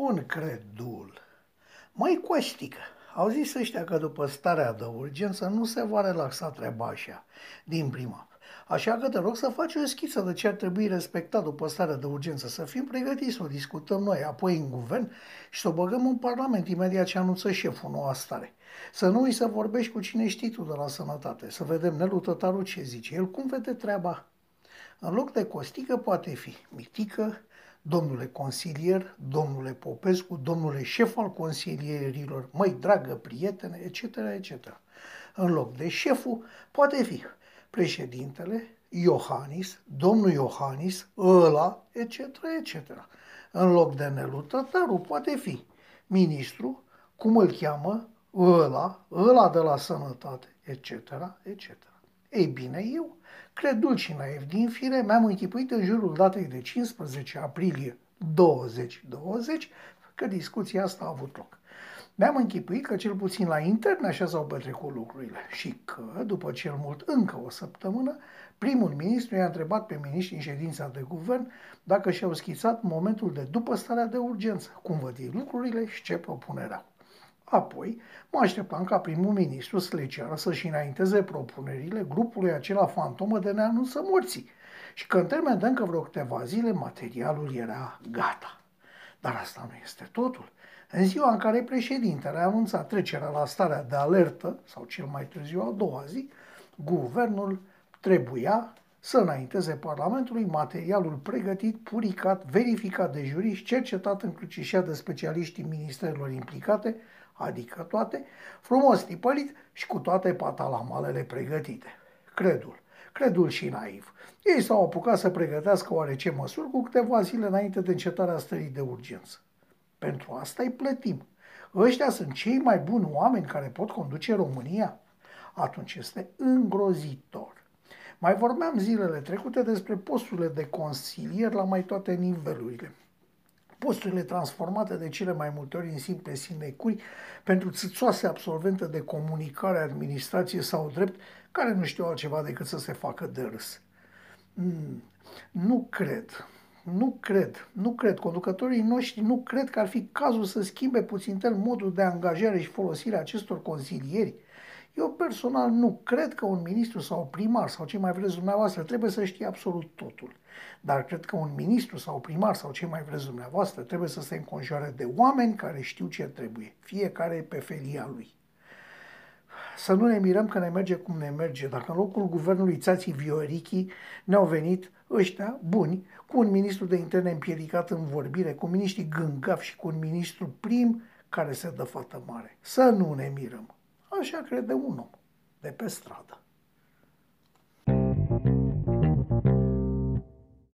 Un credul. Mai Costică, au zis ăștia că după starea de urgență nu se va relaxa treaba așa, din prima. Așa că te rog să faci o schiță de ce ar trebui respectat după starea de urgență, să fim pregătiți să o discutăm noi, apoi în guvern și să o băgăm în Parlament imediat ce anunță șeful noua stare. Să nu uiți să vorbești cu cine știi tu de la sănătate, să vedem Nelu Tătaru ce zice, el cum vede treaba. În loc de costică poate fi mitică, domnule consilier, domnule Popescu, domnule șef al consilierilor, măi, dragă prietene, etc., etc. În loc de șeful poate fi președintele, Iohannis, domnul Iohannis, ăla, etc., etc. În loc de Nelu Tătaru poate fi ministru, cum îl cheamă, ăla, ăla de la sănătate, etc., etc. Ei bine, eu, credul și naiv din fire, mi-am închipuit în jurul datei de 15 aprilie 2020 că discuția asta a avut loc. Mi-am închipuit că cel puțin la intern așa s-au petrecut lucrurile și că, după cel mult încă o săptămână, primul ministru i-a întrebat pe miniștri în ședința de guvern dacă și-au schițat momentul de după starea de urgență, cum văd ei lucrurile și ce propunerea. Apoi, mă așteptam ca primul ministru să le ceară să-și înainteze propunerile grupului acela fantomă de neanunță morții și că în termen de încă vreo câteva zile materialul era gata. Dar asta nu este totul. În ziua în care președintele a anunțat trecerea la starea de alertă, sau cel mai târziu a doua zi, guvernul trebuia să înainteze Parlamentului materialul pregătit, puricat, verificat de juriști, cercetat, încrucișat de specialiștii ministerilor implicate, adică toate, frumos tipărit și cu toate patalamalele pregătite. Credul, credul și naiv. Ei s-au apucat să pregătească oarece măsuri cu câteva zile înainte de încetarea stării de urgență. Pentru asta îi plătim. Ăștia sunt cei mai buni oameni care pot conduce România? Atunci este îngrozitor. Mai vorbeam zilele trecute despre posturile de consilier la mai toate nivelurile. Posturile transformate de cele mai multe ori în simple sinecuri pentru țâțoase absolvente de comunicare, administrație sau drept, care nu știu altceva decât să se facă de râs. Mm, nu cred nu cred, nu cred. Conducătorii noștri nu cred că ar fi cazul să schimbe puțin modul de angajare și folosire a acestor consilieri. Eu personal nu cred că un ministru sau un primar sau ce mai vreți dumneavoastră trebuie să știe absolut totul. Dar cred că un ministru sau primar sau ce mai vreți dumneavoastră trebuie să se înconjoare de oameni care știu ce trebuie, fiecare pe felia lui. Să nu ne mirăm că ne merge cum ne merge. Dacă în locul guvernului Țații Viorichi ne-au venit ăștia buni, cu un ministru de interne împiedicat în vorbire, cu miniștri gângaf și cu un ministru prim care se dă fată mare. Să nu ne mirăm. Așa crede un om de pe stradă.